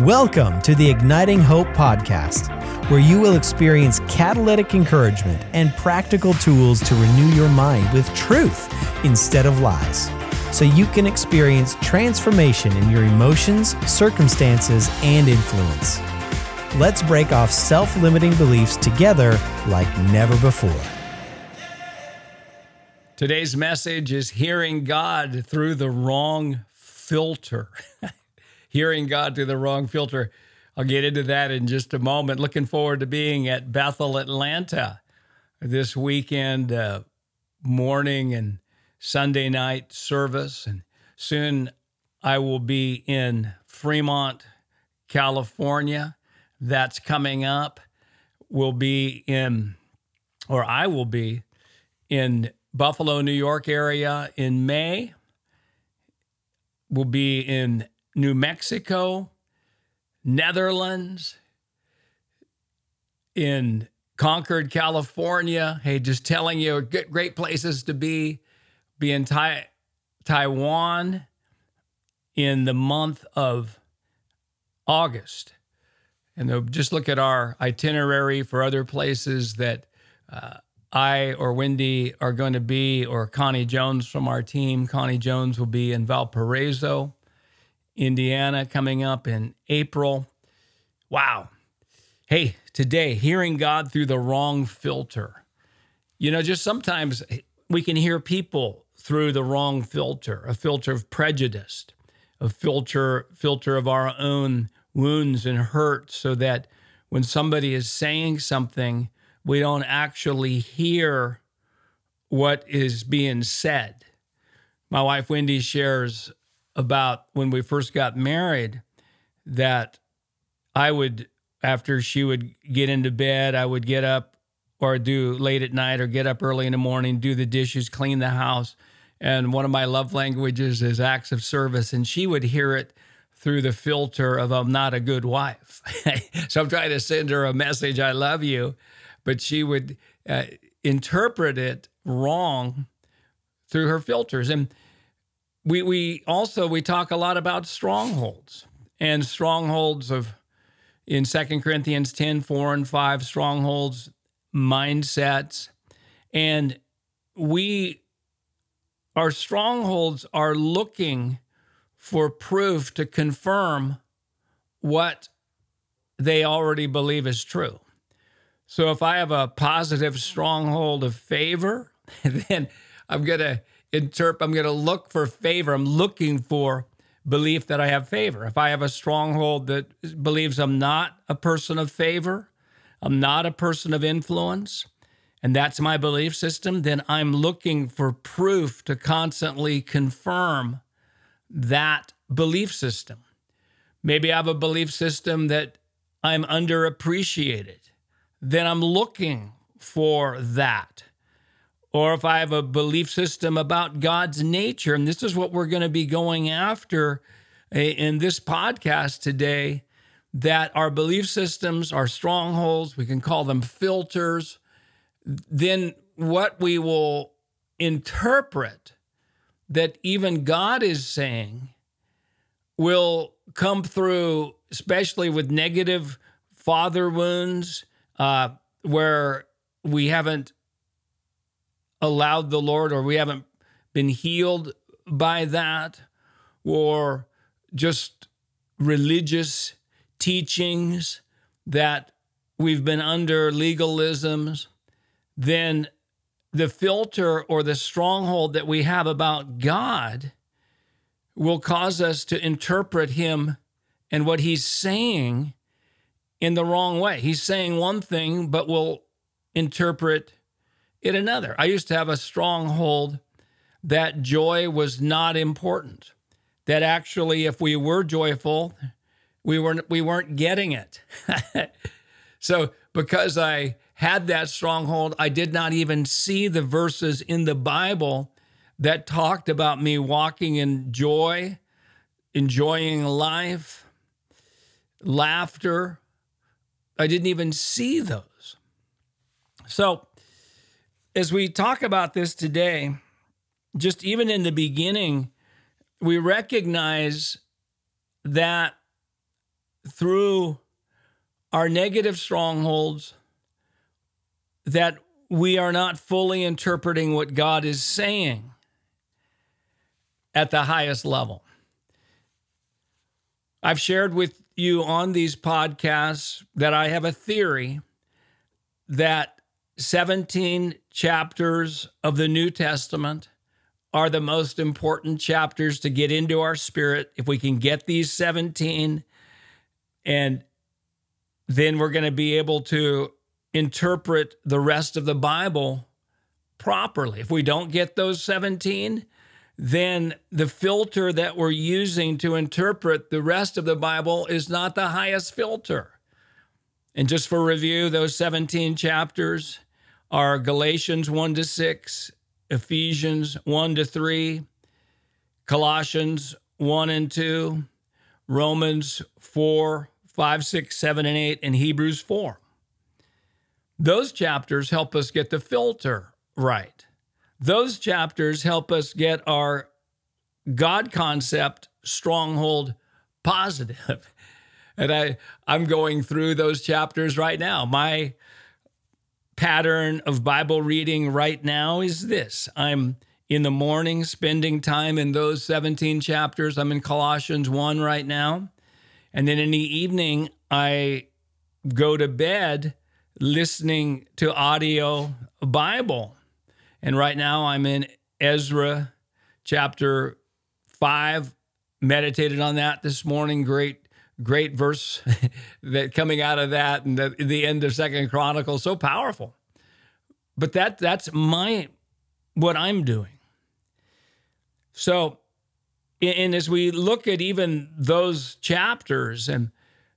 Welcome to the Igniting Hope podcast, where you will experience catalytic encouragement and practical tools to renew your mind with truth instead of lies, so you can experience transformation in your emotions, circumstances, and influence. Let's break off self limiting beliefs together like never before. Today's message is hearing God through the wrong filter. hearing God through the wrong filter. I'll get into that in just a moment. Looking forward to being at Bethel, Atlanta this weekend, uh, morning and Sunday night service. And soon I will be in Fremont, California. That's coming up. We'll be in, or I will be in Buffalo, New York area in May. We'll be in New Mexico, Netherlands, in Concord, California. Hey, just telling you, good, great places to be. Be in tai- Taiwan in the month of August. And just look at our itinerary for other places that uh, I or Wendy are going to be, or Connie Jones from our team. Connie Jones will be in Valparaiso. Indiana coming up in April. Wow. Hey, today, hearing God through the wrong filter. You know, just sometimes we can hear people through the wrong filter, a filter of prejudice, a filter filter of our own wounds and hurt so that when somebody is saying something, we don't actually hear what is being said. My wife Wendy shares about when we first got married that I would, after she would get into bed, I would get up or do late at night or get up early in the morning, do the dishes, clean the house. And one of my love languages is acts of service. And she would hear it through the filter of I'm not a good wife. so I'm trying to send her a message, I love you. But she would uh, interpret it wrong through her filters. And we we also we talk a lot about strongholds and strongholds of in Second Corinthians 10, 4 and 5, strongholds, mindsets. And we our strongholds are looking for proof to confirm what they already believe is true. So if I have a positive stronghold of favor, then I'm going to interpret, I'm going to look for favor. I'm looking for belief that I have favor. If I have a stronghold that believes I'm not a person of favor, I'm not a person of influence, and that's my belief system, then I'm looking for proof to constantly confirm that belief system. Maybe I have a belief system that I'm underappreciated. Then I'm looking for that or if I have a belief system about God's nature, and this is what we're going to be going after eh, in this podcast today, that our belief systems are strongholds, we can call them filters, then what we will interpret that even God is saying will come through, especially with negative father wounds, uh, where we haven't allowed the Lord or we haven't been healed by that or just religious teachings that we've been under legalisms, then the filter or the stronghold that we have about God will cause us to interpret Him and what He's saying in the wrong way. He's saying one thing, but we'll interpret in another. I used to have a stronghold that joy was not important. That actually, if we were joyful, we weren't we weren't getting it. so because I had that stronghold, I did not even see the verses in the Bible that talked about me walking in joy, enjoying life, laughter. I didn't even see those. So as we talk about this today, just even in the beginning, we recognize that through our negative strongholds that we are not fully interpreting what God is saying at the highest level. I've shared with you on these podcasts that I have a theory that 17 chapters of the New Testament are the most important chapters to get into our spirit. If we can get these 17, and then we're going to be able to interpret the rest of the Bible properly. If we don't get those 17, then the filter that we're using to interpret the rest of the Bible is not the highest filter. And just for review, those 17 chapters are Galatians 1 to 6, Ephesians 1 to 3, Colossians 1 and 2, Romans 4, 5, 6, 7, and 8, and Hebrews 4. Those chapters help us get the filter right. Those chapters help us get our God concept stronghold positive. And I, I'm going through those chapters right now. My pattern of Bible reading right now is this I'm in the morning spending time in those 17 chapters. I'm in Colossians 1 right now. And then in the evening, I go to bed listening to audio Bible. And right now I'm in Ezra chapter 5, meditated on that this morning. Great, great verse that coming out of that and the, the end of Second Chronicles, so powerful. But that that's my what I'm doing. So and as we look at even those chapters and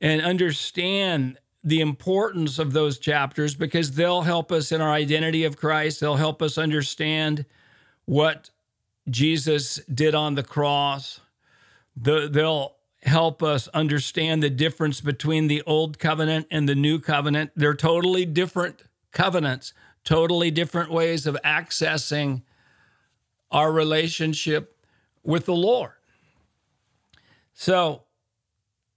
and understand the importance of those chapters because they'll help us in our identity of Christ. They'll help us understand what Jesus did on the cross. They'll help us understand the difference between the old covenant and the new covenant. They're totally different covenants, totally different ways of accessing our relationship with the Lord. So,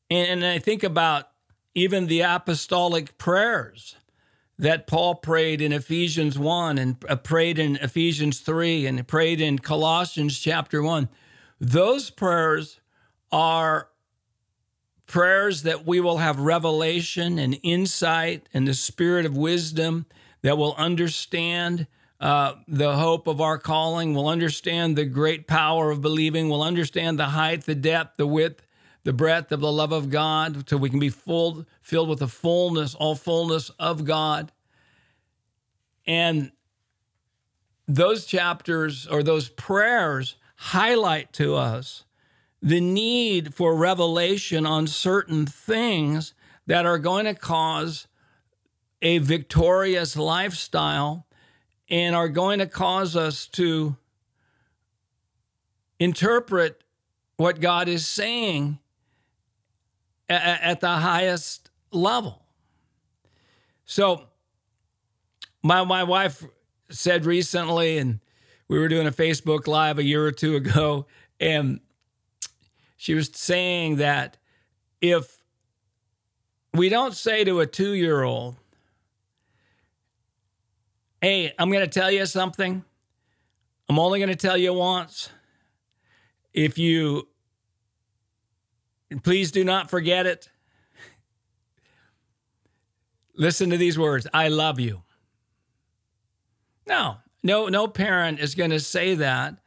and I think about even the apostolic prayers that Paul prayed in Ephesians 1 and uh, prayed in Ephesians 3 and prayed in Colossians chapter 1. Those prayers are prayers that we will have revelation and insight and the spirit of wisdom that will understand uh, the hope of our calling, will understand the great power of believing, will understand the height, the depth, the width, the breadth of the love of God so we can be full, filled with the fullness, all fullness of God. And those chapters or those prayers highlight to us the need for revelation on certain things that are going to cause a victorious lifestyle and are going to cause us to interpret what God is saying at the highest level. So, my, my wife said recently, and we were doing a Facebook Live a year or two ago, and she was saying that if we don't say to a two year old, Hey, I'm going to tell you something. I'm only going to tell you once. If you please do not forget it. Listen to these words I love you. No, no, no parent is going to say that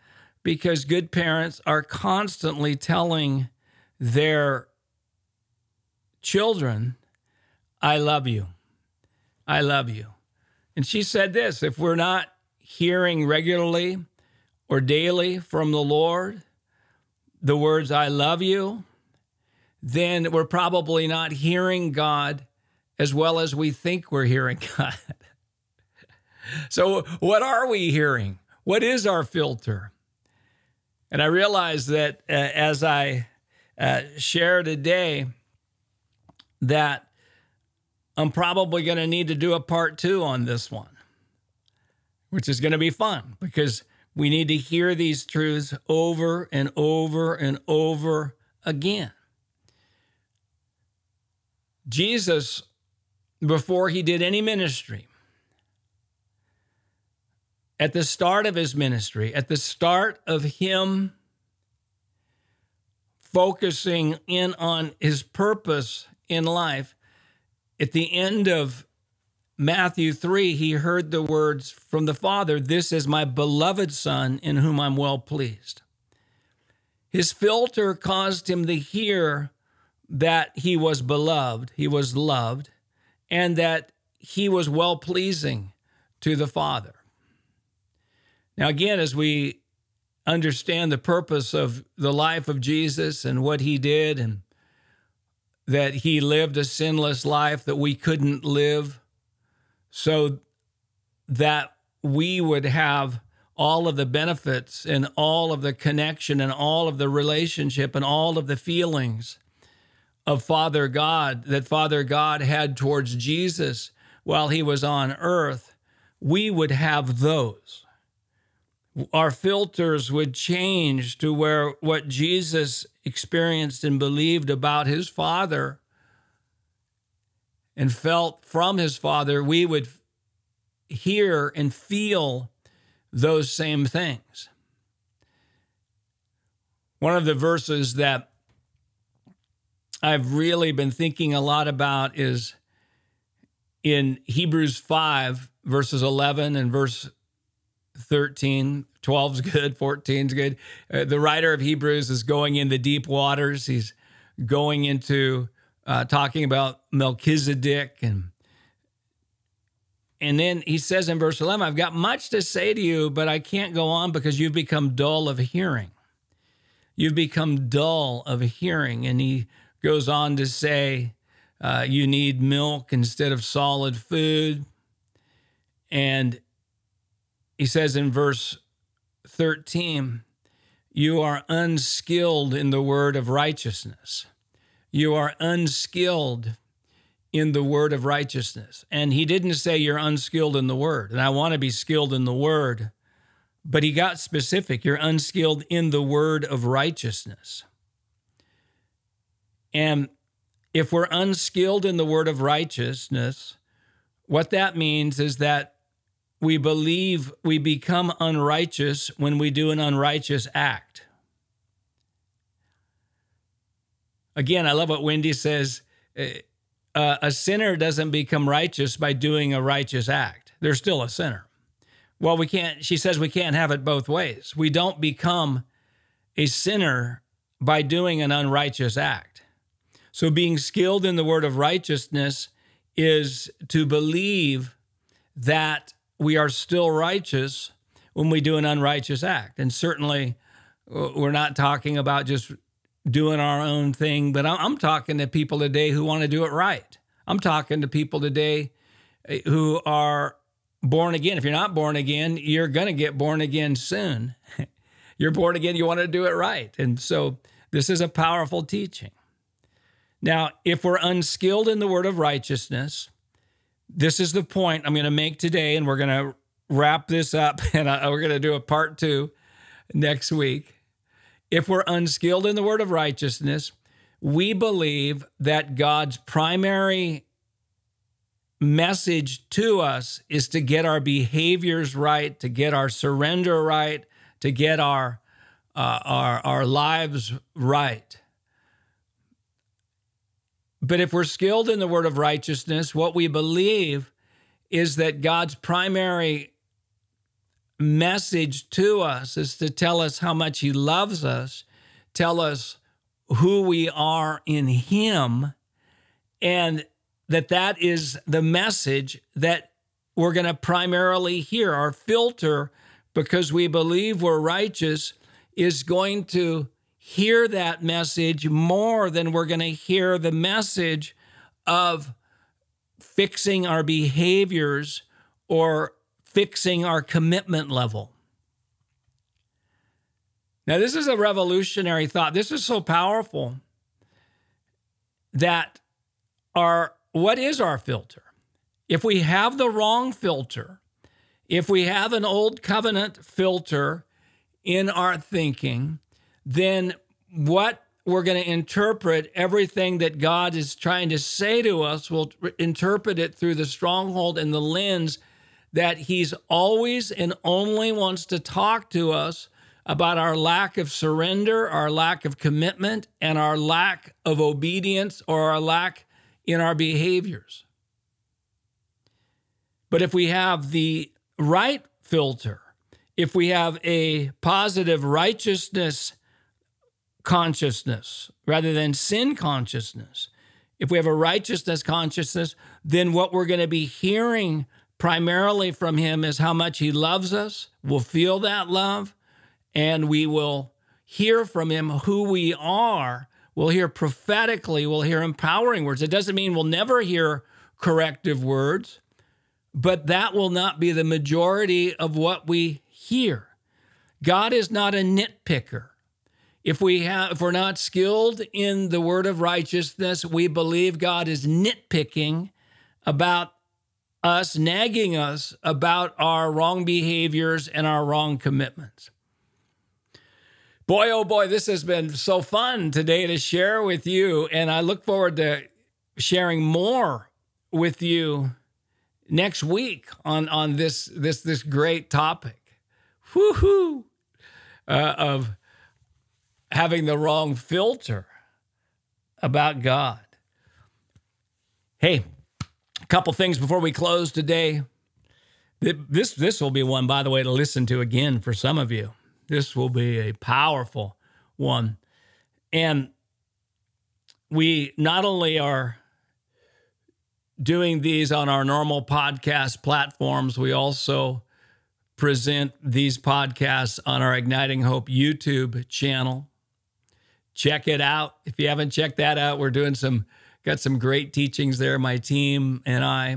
because good parents are constantly telling their children, I love you. I love you. And she said this if we're not hearing regularly or daily from the Lord the words, I love you, then we're probably not hearing God as well as we think we're hearing God. so, what are we hearing? What is our filter? And I realize that uh, as I uh, share today, that I'm probably going to need to do a part two on this one, which is going to be fun because we need to hear these truths over and over and over again. Jesus, before he did any ministry, at the start of his ministry, at the start of him focusing in on his purpose in life, at the end of Matthew 3, he heard the words from the Father This is my beloved Son in whom I'm well pleased. His filter caused him to hear that he was beloved, he was loved, and that he was well pleasing to the Father. Now, again, as we understand the purpose of the life of Jesus and what he did, and that he lived a sinless life that we couldn't live, so that we would have all of the benefits and all of the connection and all of the relationship and all of the feelings of Father God that Father God had towards Jesus while he was on earth, we would have those our filters would change to where what Jesus experienced and believed about his Father and felt from his Father, we would hear and feel those same things. One of the verses that I've really been thinking a lot about is in Hebrews 5, verses 11 and verse 13 12 is good 14 is good. Uh, the writer of hebrews is going in the deep waters. He's going into uh, talking about melchizedek and and then he says in verse 11 i've got much to say to you but i can't go on because you've become dull of hearing. You've become dull of hearing. And he goes on to say uh, you need milk instead of solid food. And he says in verse 13, You are unskilled in the word of righteousness. You are unskilled in the word of righteousness. And he didn't say you're unskilled in the word. And I want to be skilled in the word. But he got specific. You're unskilled in the word of righteousness. And if we're unskilled in the word of righteousness, what that means is that we believe we become unrighteous when we do an unrighteous act. Again, I love what Wendy says uh, a sinner doesn't become righteous by doing a righteous act, they're still a sinner. Well, we can't, she says we can't have it both ways. We don't become a sinner by doing an unrighteous act. So, being skilled in the word of righteousness is to believe that we are still righteous when we do an unrighteous act. And certainly, we're not talking about just doing our own thing, but I'm talking to people today who want to do it right. I'm talking to people today uh, who are born again. If you're not born again, you're going to get born again soon. you're born again, you want to do it right. And so this is a powerful teaching. Now, if we're unskilled in the word of righteousness, this is the point I'm going to make today, and we're going to wrap this up, and I, we're going to do a part two next week. If we're unskilled in the word of righteousness, we believe that God's primary message to us is to get our behaviors right, to get our surrender right, to get our uh, our our lives right. But if we're skilled in the word of righteousness, what we believe is that God's primary message to us is to tell us how much He loves us, tell us who we are in Him, and that that is the message that we're going to primarily hear. Our filter, because we believe we're righteous, is going to hear that message more than we're going to hear the message of fixing our behaviors or fixing our commitment level. Now, this is a revolutionary thought. This is so powerful that our what is our filter? If we have the wrong filter, if we have an old covenant filter in our thinking, then what we're going to interpret everything that God is trying to say to us, we'll interpret it through the stronghold and the lens that He's always and only wants to talk to us about our lack of surrender, our lack of commitment, and our lack of obedience or our lack in our behaviors. But if we have the right filter, if we have a positive righteousness consciousness rather than sin consciousness, if we have a righteousness consciousness, then what we're going to be hearing primarily from Him is how much He loves us. We'll feel that love and we will hear from Him who we are. We'll hear prophetically, we'll hear empowering words. It doesn't mean we'll never hear corrective words, but that will not be the majority of what we hear. God is not a nitpicker. If we have if we're not skilled in the word of righteousness, we believe God is nitpicking about us, nagging us about our wrong behaviors and our wrong commitments. Boy, oh boy, this has been so fun today to share with you. And I look forward to sharing more with you next week on, on this, this, this great topic. Woohoo! Uh, of having the wrong filter about God. Hey, a couple things before we close today. This this will be one, by the way, to listen to again for some of you. This will be a powerful one. And we not only are doing these on our normal podcast platforms, we also present these podcasts on our Igniting Hope YouTube channel. Check it out. If you haven't checked that out, we're doing some, got some great teachings there, my team and I.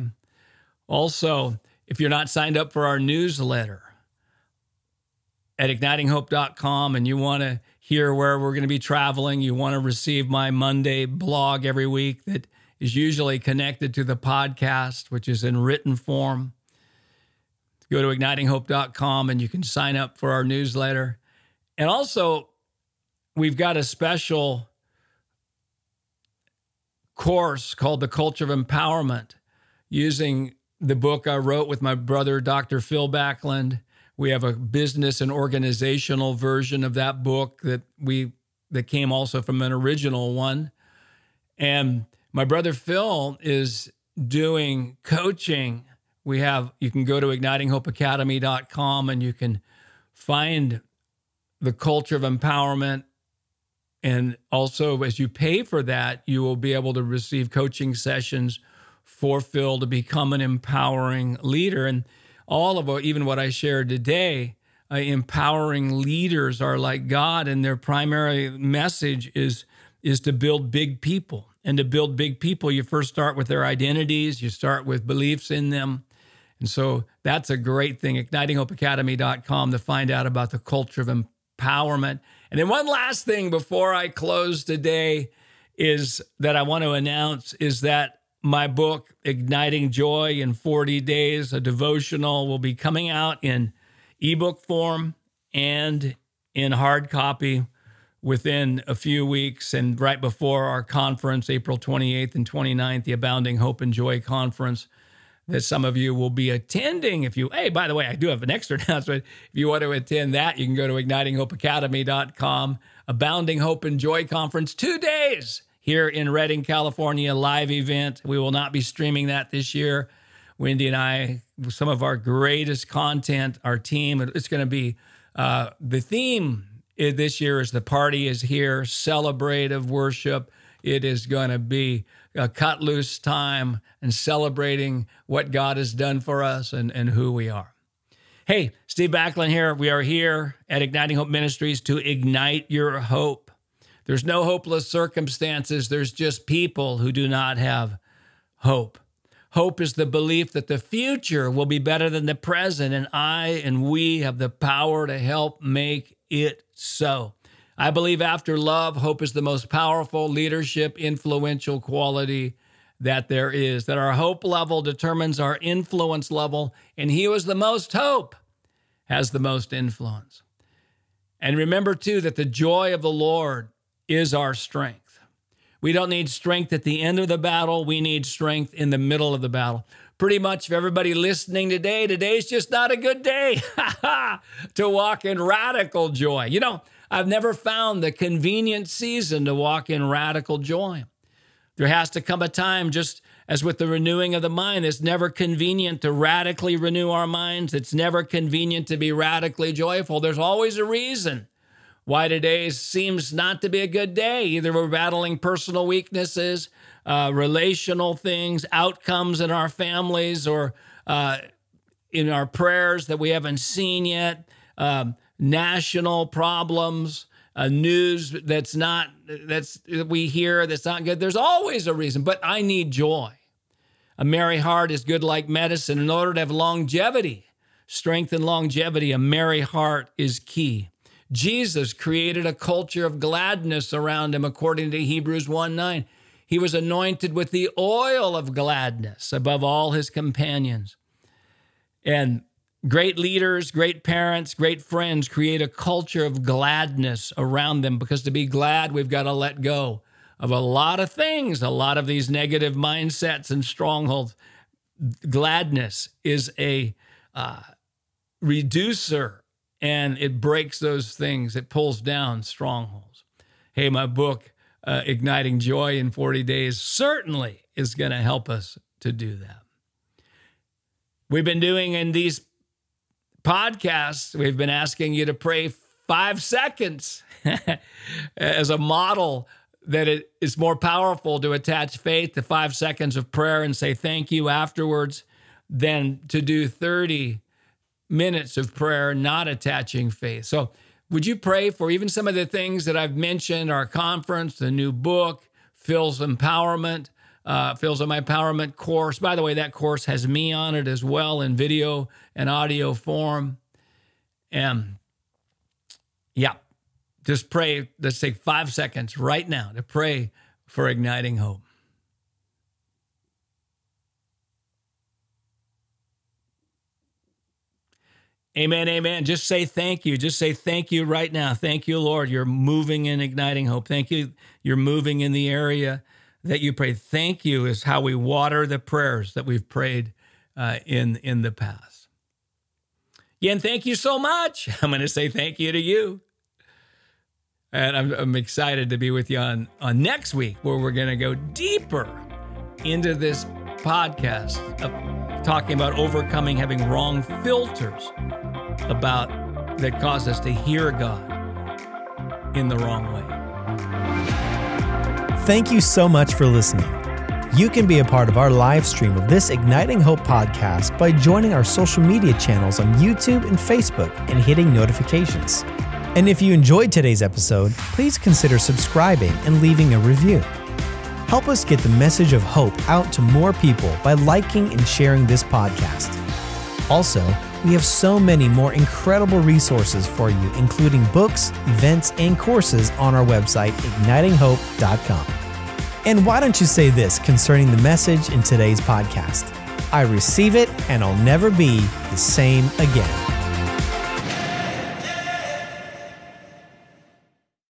Also, if you're not signed up for our newsletter, at ignitinghope.com and you want to hear where we're going to be traveling, you want to receive my Monday blog every week that is usually connected to the podcast, which is in written form. Go to ignitinghope.com and you can sign up for our newsletter. And also, we've got a special course called The Culture of Empowerment using the book I wrote with my brother, Dr. Phil Backlund we have a business and organizational version of that book that we that came also from an original one. And my brother Phil is doing coaching. We have you can go to ignitinghopeacademy.com and you can find the culture of empowerment and also as you pay for that, you will be able to receive coaching sessions for Phil to become an empowering leader and all of even what I shared today, uh, empowering leaders are like God, and their primary message is is to build big people. And to build big people, you first start with their identities, you start with beliefs in them. And so that's a great thing. IgnitingHopeAcademy.com to find out about the culture of empowerment. And then one last thing before I close today is that I want to announce is that my book, Igniting Joy in 40 Days, a devotional, will be coming out in ebook form and in hard copy within a few weeks and right before our conference, April 28th and 29th, the Abounding Hope and Joy Conference that some of you will be attending. If you, hey, by the way, I do have an extra announcement. If you want to attend that, you can go to ignitinghopeacademy.com, Abounding Hope and Joy Conference, two days here in Redding, California, live event. We will not be streaming that this year. Wendy and I, some of our greatest content, our team, it's going to be uh, the theme this year is the party is here, celebrative worship. It is going to be a cut loose time and celebrating what God has done for us and, and who we are. Hey, Steve Backlund here. We are here at Igniting Hope Ministries to ignite your hope. There's no hopeless circumstances. There's just people who do not have hope. Hope is the belief that the future will be better than the present, and I and we have the power to help make it so. I believe after love, hope is the most powerful leadership, influential quality that there is. That our hope level determines our influence level, and he who has the most hope has the most influence. And remember, too, that the joy of the Lord is our strength. We don't need strength at the end of the battle. We need strength in the middle of the battle. Pretty much, for everybody listening today, today's just not a good day to walk in radical joy. You know, I've never found the convenient season to walk in radical joy. There has to come a time, just as with the renewing of the mind, it's never convenient to radically renew our minds. It's never convenient to be radically joyful. There's always a reason why today seems not to be a good day. Either we're battling personal weaknesses, uh, relational things, outcomes in our families, or uh, in our prayers that we haven't seen yet, um, national problems, uh, news that's not that's that we hear that's not good. There's always a reason, but I need joy. A merry heart is good like medicine. In order to have longevity, strength and longevity, a merry heart is key. Jesus created a culture of gladness around him, according to Hebrews 1 9. He was anointed with the oil of gladness above all his companions. And great leaders, great parents, great friends create a culture of gladness around them because to be glad, we've got to let go of a lot of things, a lot of these negative mindsets and strongholds. Gladness is a uh, reducer and it breaks those things, it pulls down strongholds. Hey, my book, uh, Igniting Joy in 40 Days, certainly is going to help us to do that. We've been doing in these podcasts, we've been asking you to pray five seconds as a model that it is more powerful to attach faith to five seconds of prayer and say thank you afterwards than to do 30 minutes of prayer not attaching faith. So, would you pray for even some of the things that I've mentioned, our conference, the new book, Phil's Empowerment, uh, Phil's My Empowerment course. By the way, that course has me on it as well in video and audio form. And yeah, just pray. Let's take five seconds right now to pray for igniting hope. Amen, amen. Just say thank you. Just say thank you right now. Thank you, Lord. You're moving and igniting hope. Thank you. You're moving in the area that you pray. Thank you is how we water the prayers that we've prayed uh, in in the past. Yeah, thank you so much. I'm going to say thank you to you. And I'm, I'm excited to be with you on, on next week, where we're going to go deeper into this podcast of talking about overcoming having wrong filters about that cause us to hear God in the wrong way. Thank you so much for listening. You can be a part of our live stream of this Igniting Hope podcast by joining our social media channels on YouTube and Facebook and hitting notifications. And if you enjoyed today's episode, please consider subscribing and leaving a review. Help us get the message of hope out to more people by liking and sharing this podcast. Also, we have so many more incredible resources for you, including books, events, and courses on our website, ignitinghope.com. And why don't you say this concerning the message in today's podcast? I receive it and I'll never be the same again.